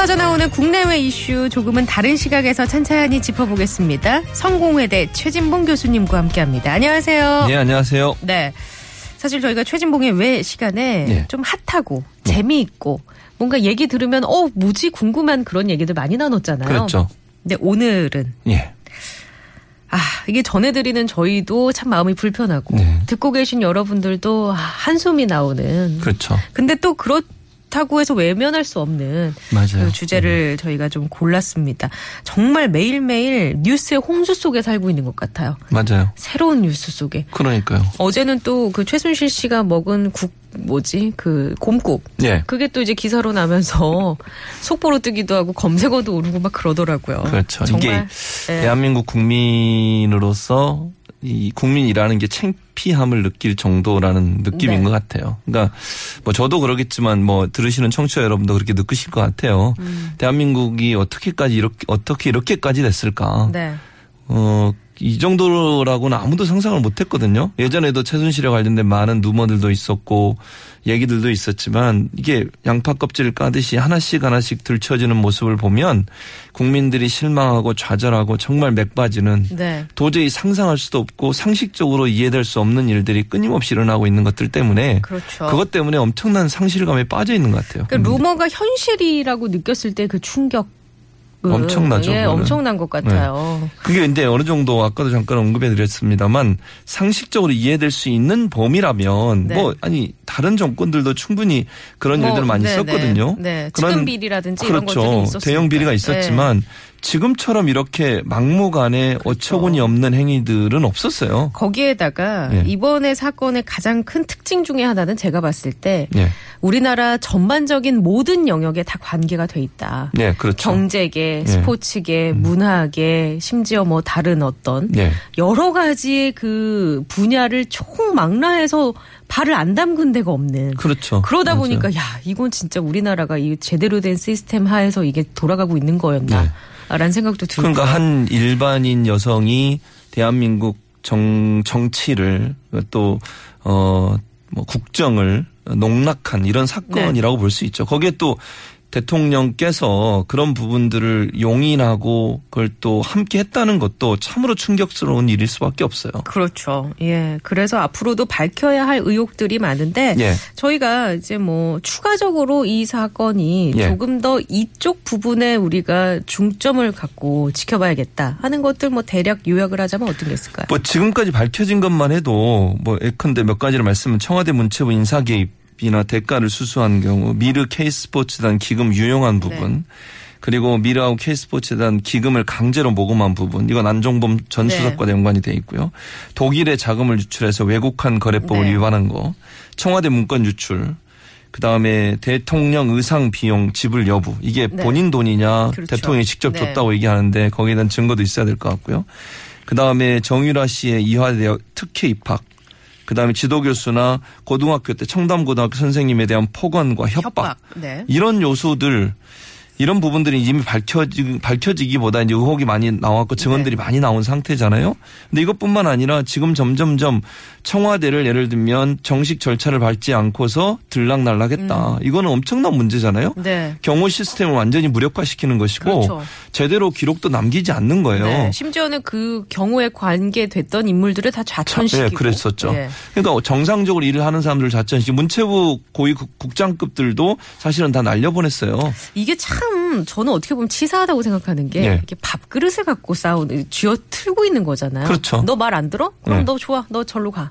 쏟아져 나오는 국내외 이슈 조금은 다른 시각에서 찬찬히 짚어보겠습니다. 성공회대 최진봉 교수님과 함께합니다. 안녕하세요. 네, 안녕하세요. 네. 사실 저희가 최진봉의 왜 시간에 네. 좀 핫하고 재미있고 뭔가 얘기 들으면 어 뭐지 궁금한 그런 얘기들 많이 나눴잖아요. 그렇죠. 근데 오늘은 예. 아 이게 전해드리는 저희도 참 마음이 불편하고 네. 듣고 계신 여러분들도 아, 한숨이 나오는. 그렇죠. 근데 또 그렇 다고 해서 외면할 수 없는 맞아요. 그 주제를 저희가 좀 골랐습니다. 정말 매일매일 뉴스의 홍수 속에 살고 있는 것 같아요. 맞아요. 새로운 뉴스 속에. 그러니까요. 어제는 또 그 최순실 씨가 먹은 국 뭐지 그 곰국 예. 그게 또 이제 기사로 나면서 속보로 뜨기도 하고 검색어도 오르고 막 그러더라고요. 그렇죠. 정말, 이게 예. 대한민국 국민으로서 이 국민이라는 게 창피함을 느낄 정도라는 느낌인 네. 것 같아요. 그러니까 뭐 저도 그러겠지만 뭐 들으시는 청취자 여러분도 그렇게 느끼실 것 같아요. 음. 대한민국이 어떻게까지 이렇게 어떻게 이렇게까지 됐을까? 네. 어, 이 정도라고는 아무도 상상을 못 했거든요. 예전에도 최순실에 관련된 많은 누머들도 있었고, 얘기들도 있었지만, 이게 양파 껍질을 까듯이 하나씩 하나씩 들춰지는 모습을 보면, 국민들이 실망하고 좌절하고 정말 맥 빠지는, 네. 도저히 상상할 수도 없고, 상식적으로 이해될 수 없는 일들이 끊임없이 일어나고 있는 것들 때문에, 그렇죠. 그것 때문에 엄청난 상실감에 빠져 있는 것 같아요. 그 루머가 현실이라고 느꼈을 때 그 충격. 엄청나죠, 예. 네. 엄청난 것 같아요. 그게 이제 어느 정도 아까도 잠깐 언급해 드렸습니다만 상식적으로 이해될 수 있는 범위라면 네. 뭐 아니 다른 정권들도 충분히 그런 뭐, 일들을 많이 네, 썼거든요. 네. 네. 그런- 비리라든지 이런 그렇죠. 것들이 있었으니까. 대형 비리가 있었지만 지금처럼 이렇게 막무가내 그렇죠. 어처구니 없는 행위들은 없었어요. 거기에다가 예. 이번에 사건의 가장 큰 특징 중에 하나는 제가 봤을 때 예. 우리나라 전반적인 모든 영역에 다 관계가 돼 있다. 네, 그렇죠. 경제계, 예. 스포츠계, 문화계, 심지어 뭐 다른 어떤 예. 여러 가지의 그 분야를 총망라해서 발을 안 담근 데가 없는. 그렇죠. 그러다 맞아요. 보니까 야 이건 진짜 우리나라가 이 제대로 된 시스템 하에서 이게 돌아가고 있는 거였나. 라는 생각도 들고. 네. 그러니까 한 일반인 여성이 대한민국 정 정치를 또 어 뭐 국정을 농락한 이런 사건이라고 네. 볼수 있죠. 거기에 또 대통령께서 그런 부분들을 용인하고 그걸 또 함께 했다는 것도 참으로 충격스러운 일일 수밖에 없어요. 그렇죠. 예. 그래서 앞으로도 밝혀야 할 의혹들이 많은데 예. 저희가 이제 뭐 추가적으로 이 사건이 예. 조금 더 이쪽 부분에 우리가 중점을 갖고 지켜봐야겠다 하는 것들 뭐 대략 요약을 하자면 어떤 게 있을까요? 뭐 지금까지 밝혀진 것만 해도 뭐 예컨대 몇 가지를 말씀은 청와대 문체부 인사 개입 이나 대가를 수수한 경우 미르 K스포츠단 기금 유용한 부분 그리고 미르하고 K스포츠단 기금을 강제로 모금한 부분 이건 안종범 전 네. 수석과도 연관이 돼 있고요. 독일에 자금을 유출해서 외국한 거래법을 네. 위반한 거 청와대 문건 유출 그다음에 대통령 의상 비용 지불 여부 이게 네. 본인 돈이냐 그렇죠. 대통령이 직접 네. 줬다고 얘기하는데 거기에 대한 증거도 있어야 될 것 같고요. 그다음에 정유라 씨의 이화대 특혜 입학 그다음에 지도 교수나 고등학교 때 청담 고등학교 선생님에 대한 폭언과 협박, 네. 이런 요소들 이런 부분들이 이미 밝혀지, 밝혀지기보다 이제 의혹이 많이 나왔고 증언들이 네. 많이 나온 상태잖아요. 근데 이것뿐만 아니라 지금 점점점 청와대를 예를 들면 정식 절차를 밟지 않고서 들락날락했다. 이거는 엄청난 문제잖아요. 네. 경호 시스템을 완전히 무력화시키는 것이고 그렇죠. 제대로 기록도 남기지 않는 거예요. 네. 심지어는 그 경우에 관계됐던 인물들을 다 좌천시키고. 네, 그랬었죠. 예. 그러니까 정상적으로 일을 하는 사람들 자천시키고 문체부 고위 국- 국장급들도 사실은 다 날려보냈어요. 이게 참 저는 어떻게 보면 치사하다고 생각하는 게 예. 이게 밥그릇을 갖고 싸우는 쥐어 틀고 있는 거잖아요. 그렇죠. 너 말 안 들어? 그럼 네. 너 좋아. 너 절로 가.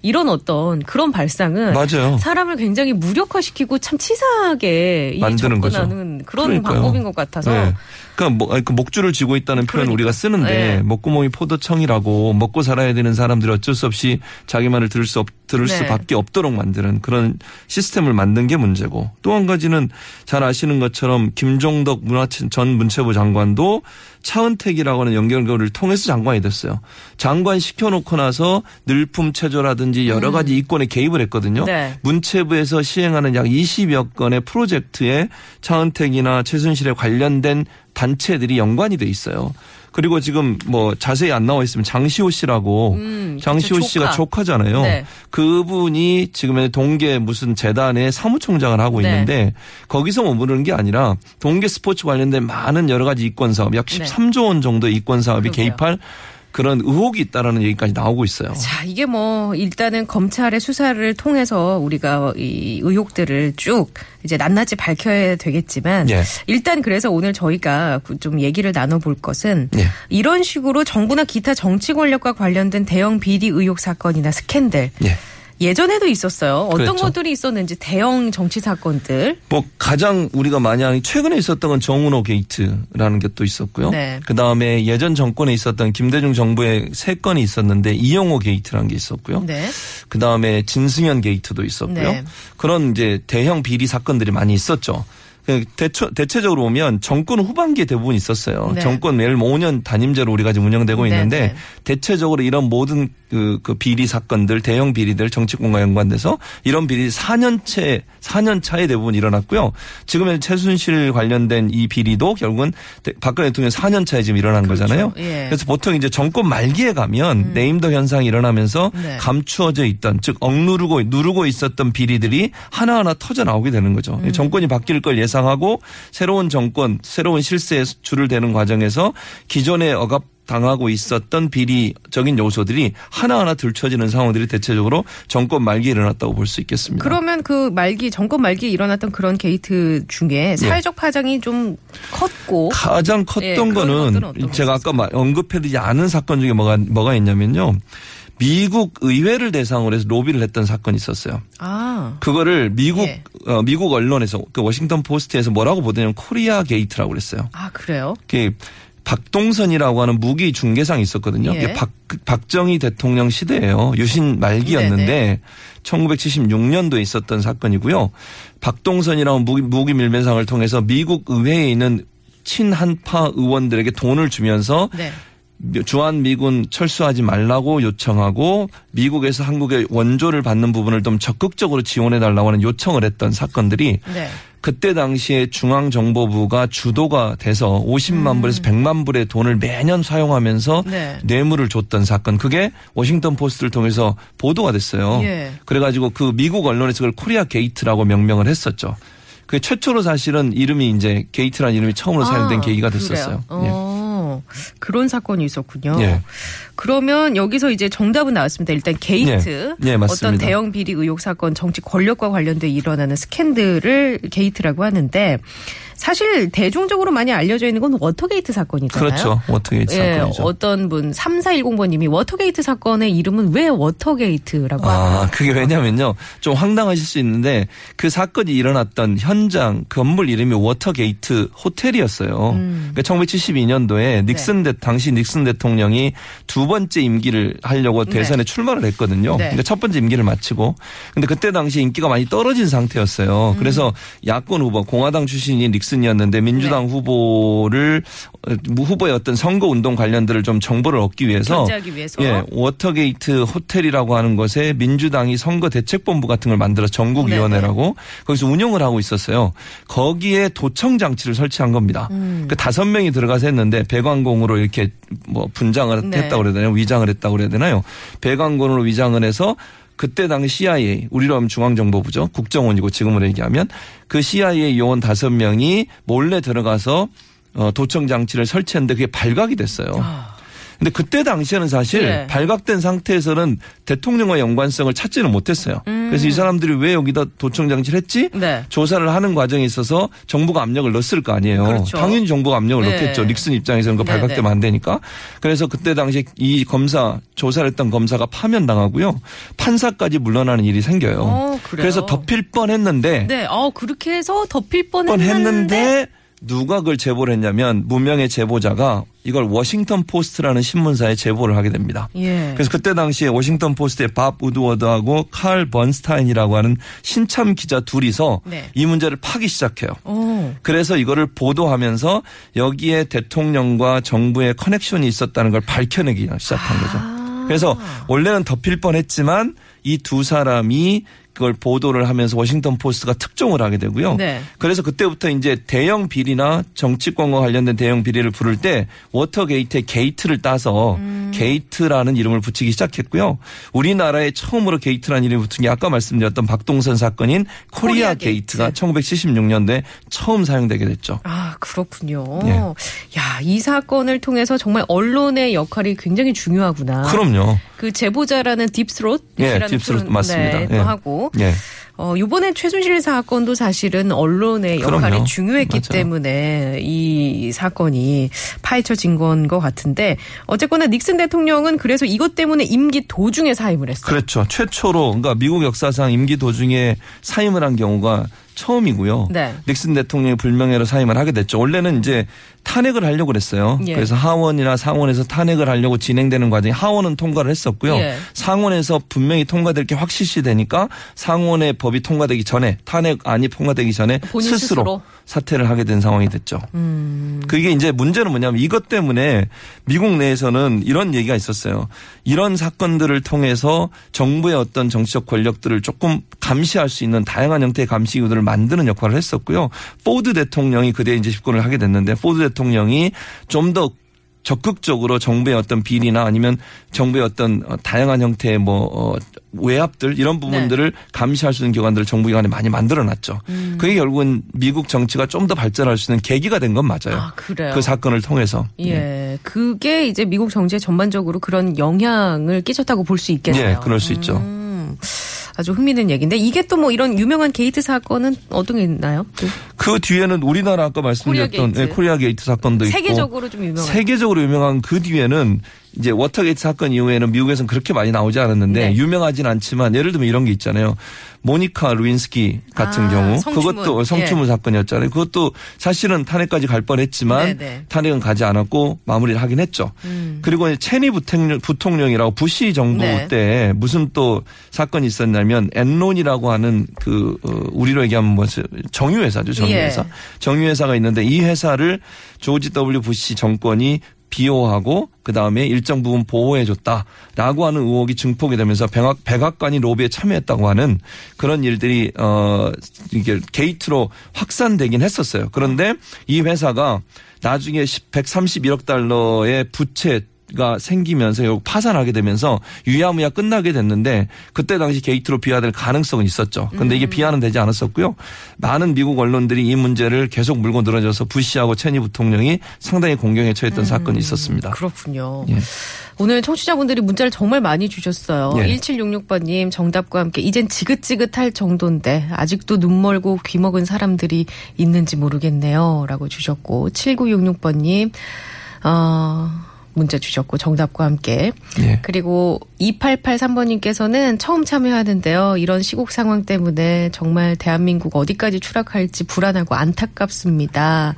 이런 어떤 그런 발상은 맞아요. 사람을 굉장히 무력화시키고 참 치사하게 이 만드는 거죠. 그런 그러니까요. 방법인 것 같아서 네. 그러니까 뭐, 그 목줄을 쥐고 있다는 표현 그러니까. 우리가 쓰는데 네. 목구멍이 포도청이라고 먹고 살아야 되는 사람들이 어쩔 수 없이 자기 말을 들을 수 없, 들을 네. 수밖에 없도록 만드는 그런 시스템을 만든 게 문제고 또 한 가지는 잘 아시는 것처럼 김종덕 문화체 전 문체부 장관도 차은택이라고 하는 연결고를 통해서 장관이 됐어요. 장관 시켜놓고 나서 늘품 체조라든지 여러 가지 이권에 개입을 했거든요. 음. 네. 문체부에서 시행하는 약 20여 건의 프로젝트에 차은택이나 최순실에 관련된 단체들이 연관이 돼 있어요. 그리고 지금 뭐 자세히 안 나와 있으면 장시호 씨라고 음, 장시호 씨가 조카. 조카잖아요. 네. 그분이 지금 동계 무슨 재단의 사무총장을 하고 네. 있는데 거기서 머무르는 게 아니라 동계 스포츠 관련된 많은 여러 가지 이권 사업 약 네. 13조 원 정도의 이권 사업이 그러게요. 개입할 그런 의혹이 있다라는 얘기까지 나오고 있어요. 자, 이게 뭐 일단은 검찰의 수사를 통해서 우리가 이 의혹들을 쭉 이제 낱낱이 밝혀야 되겠지만 예. 일단 그래서 오늘 저희가 좀 얘기를 나눠볼 것은 예. 이런 식으로 정부나 기타 정치 권력과 관련된 대형 비리 의혹 사건이나 스캔들 예. 예전에도 있었어요. 어떤 그랬죠. 것들이 있었는지 대형 정치 사건들. 뭐 가장 우리가 많이 아는 최근에 있었던 건 정운호 게이트라는 게 또 있었고요. 네. 그 다음에 예전 정권에 있었던 김대중 정부의 세 건이 있었는데 이용호 게이트라는 게 있었고요. 네. 그 다음에 진승현 게이트도 있었고요. 네. 그런 이제 대형 비리 사건들이 많이 있었죠. 그 대처, 대체적으로 보면 정권 후반기에 대부분 있었어요. 네. 정권 들면 5년 단임제로 우리가 지금 운영되고 네, 있는데 네. 대체적으로 이런 모든 그, 그 비리 사건들, 대형 비리들 정치권과 연관돼서 이런 비리 4년째, 4년 차에 대부분 일어났고요. 지금의 최순실 관련된 이 비리도 결국은 대- 박근혜 대통령 4년 차에 지금 일어난 거잖아요. 예. 음. 그래서 보통 이제 정권 말기에 가면 레임덕 현상이 일어나면서 네. 감추어져 있던 즉 억누르고 누르고 있었던 비리들이 하나하나 터져 나오게 되는 거죠. 음. 정권이 바뀔 걸 예상 하고 새로운 정권, 새로운 실세에 줄을 대는 과정에서 기존에 억압 당하고 있었던 비리적인 요소들이 하나하나 들춰지는 상황들이 대체적으로 정권 말기에 일어났다고 볼 수 있겠습니다. 그러면 그 말기 정권 말기에 일어났던 그런 게이트 중에 사회적 파장이 좀 컸고 가장 예, 컸던 것들은 거는 제가 아까 말- 언급해드리지 않은 사건 중에 뭐가 뭐가 있냐면요. 미국 의회를 대상으로 해서 로비를 했던 사건이 있었어요. 아 그거를 미국 예. 어, 미국 언론에서 그 워싱턴 포스트에서 뭐라고 보도했냐면 코리아 게이트라고 그랬어요. 아 그래요? 그 박동선이라고 하는 무기 중개상이 있었거든요. 예. 박, 박정희 대통령 시대예요. 유신 말기였는데 네네. 1976년도에 있었던 사건이고요. 박동선이라는 무기, 무기 밀매상을 통해서 미국 의회에 있는 친한파 의원들에게 돈을 주면서 네. 주한 미군 철수하지 말라고 요청하고 미국에서 한국의 원조를 받는 부분을 좀 적극적으로 지원해 달라고 하는 요청을 했던 사건들이 네. 그때 당시에 중앙정보부가 주도가 돼서 50만 불에서 100만 불의 돈을 매년 사용하면서 음. 네. 뇌물을 줬던 사건 그게 워싱턴 포스트를 통해서 보도가 됐어요. 예. 그래가지고 그 미국 언론에서 그걸 코리아 게이트라고 명명을 했었죠. 그 최초로 사실은 이름이 이제 게이트라는 이름이 처음으로 사용된 아, 계기가? 됐었어요. 그런 사건이 있었군요. 예. 그러면 여기서 이제 정답은 나왔습니다. 일단 게이트. 예, 예. 어떤 대형 비리 의혹 사건, 정치 권력과 관련돼 일어나는 스캔들을 게이트라고 하는데 사실 대중적으로 많이 알려져 있는 건 워터게이트 사건이잖아요. 그렇죠. 워터게이트 예, 사건이죠. 어떤 분 3410번님이 워터게이트 사건의 이름은 왜 워터게이트라고 하나요? 아, 그게 왜냐면요. 좀 황당하실 수 있는데 그 사건이 일어났던 현장 건물 이름이 워터게이트 호텔이었어요. 음. 그러니까 1972년도에 닉슨 네. 대, 당시 닉슨 대통령이 두 번째 임기를 하려고 대선에 출마를 했거든요. 네. 그러니까 첫 번째 임기를 마치고. 근데 그때 당시 인기가 많이 떨어진 상태였어요. 음. 그래서 야권 후보, 공화당 출신이 닉슨 이었는데 민주당 네. 후보를 어, 후보의 어떤 선거 운동 관련들을 좀 정보를 얻기 위해서 위해서. 예, 워터게이트 호텔이라고 하는 것에 민주당이 선거 대책본부 같은 걸 만들어 전국위원회라고 거기서 운영을 하고 있었어요. 거기에 도청 장치를 설치한 겁니다. 음. 그 다섯 명이 들어가서 했는데 배관공으로 이렇게 뭐 분장을 네. 했다고 그래야 되나요? 위장을 했다고 그래야 되나요? 배관공으로 위장을 해서 그때 당시 CIA 우리로 하면 중앙정보부죠. 국정원이고 지금으로 얘기하면 그 CIA 요원 다섯 명이 몰래 들어가서 어, 도청 장치를 설치했는데 그게 발각이 됐어요. 근데 그때 당시에는 사실 네. 발각된 상태에서는 대통령과 연관성을 찾지는 못했어요. 그래서 이 사람들이 왜 여기다 도청 장치를 했지? 네. 조사를 하는 과정에 있어서 정부가 압력을 넣었을 거 아니에요. 그렇죠. 당연히 정부가 압력을 네. 넣겠죠. 닉슨 입장에서는 그 네, 발각되면 네. 안 되니까. 그래서 그때 당시에 이 검사 조사를 했던 검사가 파면당하고요. 판사까지 물러나는 일이 생겨요. 어? 그래서 덮일 뻔했는데 네, 어 그렇게 해서 덮일 뻔했는데 뻔했는데 누가 그걸 제보를 했냐면 무명의 제보자가 이걸 워싱턴 포스트라는 신문사에 제보를 하게 됩니다. 예. 그래서 그때 당시에 워싱턴 포스트의 밥 우드워드하고 칼 번스타인이라고 하는 신참 기자 둘이서 네. 이 문제를 파기 시작해요. 오. 그래서 이거를 보도하면서 여기에 대통령과 정부의 커넥션이 있었다는 걸 밝혀내기 시작한 거죠. 아. 그래서 원래는 덮일 뻔했지만 이 두 사람이 그걸 보도를 하면서 워싱턴 포스트가 특종을 하게 되고요. 네. 그래서 그때부터 이제 대형 비리나 정치권과 관련된 대형 비리를 부를 때 워터게이트의 게이트를 따서 음. 게이트라는 이름을 붙이기 시작했고요. 우리나라에 처음으로 게이트라는 이름을 붙은 게 아까 말씀드렸던 박동선 사건인 코리아, 코리아 게이트가 게이트. 1976년도에 처음 사용되게 됐죠. 아, 그렇군요. 예. 야, 이 사건을 통해서 정말 언론의 역할이 굉장히 중요하구나. 그럼요. 그 제보자라는 딥스롯 예, 딥스롯 맞습니다. 네, 또 예. 하고 예. 어, 요번에 최순실 사건도 사실은 언론의 역할이 그럼요. 중요했기 맞아요. 때문에 이 사건이 파헤쳐진 건 것 같은데 어쨌거나 닉슨 대통령은 그래서 이것 때문에 임기 도중에 사임을 했어요. 그렇죠. 최초로 그러니까 미국 역사상 임기 도중에 사임을 한 경우가 처음이고요. 네. 닉슨 대통령이 불명예로 사임을 하게 됐죠. 원래는 이제 탄핵을 하려고 그랬어요. 예. 그래서 하원이나 상원에서 탄핵을 하려고 진행되는 과정에 하원은 통과를 했었고요. 예. 상원에서 분명히 통과될 게 확실시 되니까 상원의 법이 통과되기 전에 탄핵안이 통과되기 전에 스스로, 스스로? 사퇴를 하게 된 상황이 됐죠. 음. 그게 이제 문제는 뭐냐면 이것 때문에 미국 내에서는 이런 얘기가 있었어요. 이런 사건들을 통해서 정부의 어떤 정치적 권력들을 조금 감시할 수 있는 다양한 형태의 감시 기구들을 만드는 역할을 했었고요. 포드 대통령이 그때 이제 집권을 하게 됐는데 포드 대통령이 좀더 적극적으로 정부의 어떤 비리나 아니면 정부의 어떤 어, 다양한 형태의 뭐 어, 외압들 이런 부분들을 감시할 수 있는 기관들을 정부기관에 많이 만들어놨죠. 그게 결국은 미국 정치가 좀 더 발전할 수 있는 계기가 된 건 맞아요. 아, 그래요. 그 사건을 통해서. 예. 그게 이제 미국 정치에 전반적으로 그런 영향을 끼쳤다고 볼 수 있겠네요. 예, 그럴 수 있죠. 음, 아주 흥미있는 얘기인데 이게 또 뭐 이런 유명한 게이트 사건은 어떤 게 있나요? 또 그 뒤에는 우리나라 아까 말씀드렸던 코리아 게이트. 예, 코리아 게이트 사건도 있고 세계적으로 좀 유명한 세계적으로 유명한 그 뒤에는 이제 워터게이트 사건 이후에는 미국에서는 그렇게 많이 나오지 않았는데 네. 유명하진 않지만 예를 들면 이런 게 있잖아요. 모니카 르윈스키 같은 아, 경우 성추문. 그것도 성추문 사건이었잖아요. 그것도 사실은 탄핵까지 갈 뻔했지만 네네. 탄핵은 가지 않았고 마무리를 하긴 했죠. 음. 그리고 체니 부통령, 부통령이라고 부시 정부 네. 때 무슨 또 사건이 있었냐면 엔론이라고 하는 그 어, 우리로 얘기하면 뭐 정유회사죠. 정유회사. 예. 정유회사가 있는데 이 회사를 조지 W 부시 정권이 비호하고 그 다음에 일정 부분 보호해줬다라고 하는 의혹이 증폭이 되면서 백악, 백악관이 로비에 참여했다고 하는 그런 일들이 어 이게 게이트로 확산되긴 했었어요. 그런데 이 회사가 나중에 10 131억 달러의 부채 가 생기면서 결국 파산하게 되면서 유야무야 끝나게 됐는데 그때 당시 게이트로 비화될 가능성은 있었죠. 근데 이게 비화는 되지 않았었고요. 많은 미국 언론들이 이 문제를 계속 물고 늘어져서 부시하고 체니 부통령이 상당히 곤경에 처했던 사건이 있었습니다. 그렇군요. 예. 오늘 청취자분들이 문자를 정말 많이 주셨어요. 예. 1766번님 정답과 함께 이젠 지긋지긋할 정도인데 아직도 눈 멀고 귀 먹은 사람들이 있는지 모르겠네요. 라고 주셨고 7966번님 어, 문자 주셨고 정답과 함께 예. 그리고 2883번님께서는 처음 참여하는데요. 이런 시국 상황 때문에 정말 대한민국 어디까지 추락할지 불안하고 안타깝습니다.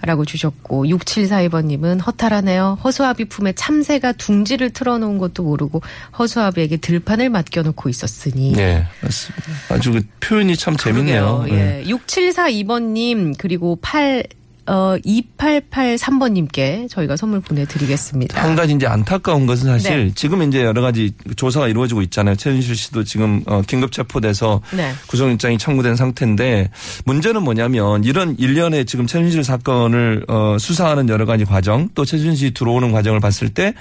라고 주셨고 6742번님은 허탈하네요. 허수아비 품에 참새가 둥지를 틀어놓은 것도 모르고 허수아비에게 들판을 맡겨놓고 있었으니. 네, 맞습니다. 아주 그 표현이 참 재밌네요. 그러게요. 예. 6742번님 그리고 8 어, 2883번님께 저희가 선물 보내드리겠습니다. 한 가지 이제 안타까운 것은 사실 네. 지금 이제 여러 가지 조사가 이루어지고 있잖아요. 최준실 씨도 지금 어, 긴급 체포돼서 네. 구속영장이 청구된 상태인데 문제는 뭐냐면 이런 일련의 지금 최준실 사건을 어, 수사하는 여러 가지 과정 또 최준실이 들어오는 과정을 봤을 때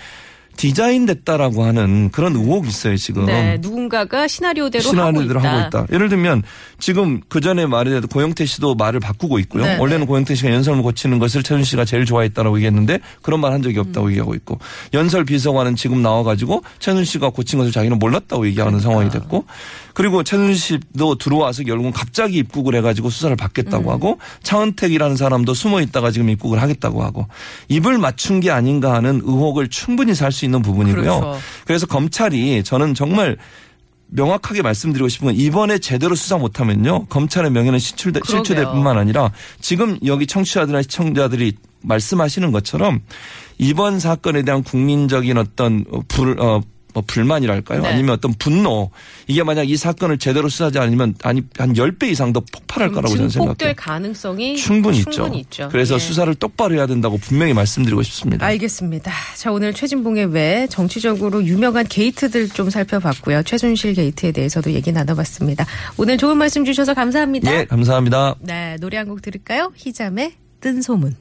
디자인 됐다라고 하는 그런 의혹이 있어요 지금. 네, 누군가가 시나리오대로, 시나리오대로 하고, 있다. 하고 있다. 예를 들면 지금 그 전에 말해도 고영태 씨도 말을 바꾸고 있고요. 네, 원래는 고영태 씨가 연설을 고치는 것을 최준 씨가 제일 좋아했다라고 얘기했는데 그런 말 한 적이 음. 없다고 얘기하고 있고 연설 비서관은 지금 나와가지고 최준 씨가 고친 것을 자기는 몰랐다고 얘기하는 그러니까. 상황이 됐고 그리고 최준 씨도 들어와서 결국은 갑자기 입국을 해가지고 수사를 음. 받겠다고 하고 차은택이라는 사람도 숨어 있다가 지금 입국을 하겠다고 하고 입을 맞춘 게 아닌가 하는 의혹을 충분히 살 수 있는 부분이고요. 그렇죠. 그래서 검찰이 저는 정말 명확하게 말씀드리고 싶은 건 이번에 제대로 수사 못하면요 검찰의 명예는 실추될, 뿐만 아니라 지금 여기 청취자들이나 시청자들이 말씀하시는 것처럼 이번 사건에 대한 국민적인 어떤 불 어, 뭐 불만이랄까요? 네. 아니면 어떤 분노 이게 만약 이 사건을 제대로 수사하지 않으면 아니 한 10배 이상 더 폭발할 거라고 저는 생각해요. 가능성이 충분히, 충분히 있죠. 있죠. 그래서 예. 수사를 똑바로 해야 된다고 분명히 말씀드리고 싶습니다. 알겠습니다. 자, 오늘 최진봉의 외 정치적으로 유명한 게이트들 좀 살펴봤고요. 최순실 게이트에 대해서도 얘기 나눠봤습니다. 오늘 좋은 말씀 주셔서 감사합니다. 예, 감사합니다. 네, 노래 한 곡 들을까요? 희잠의 뜬 소문.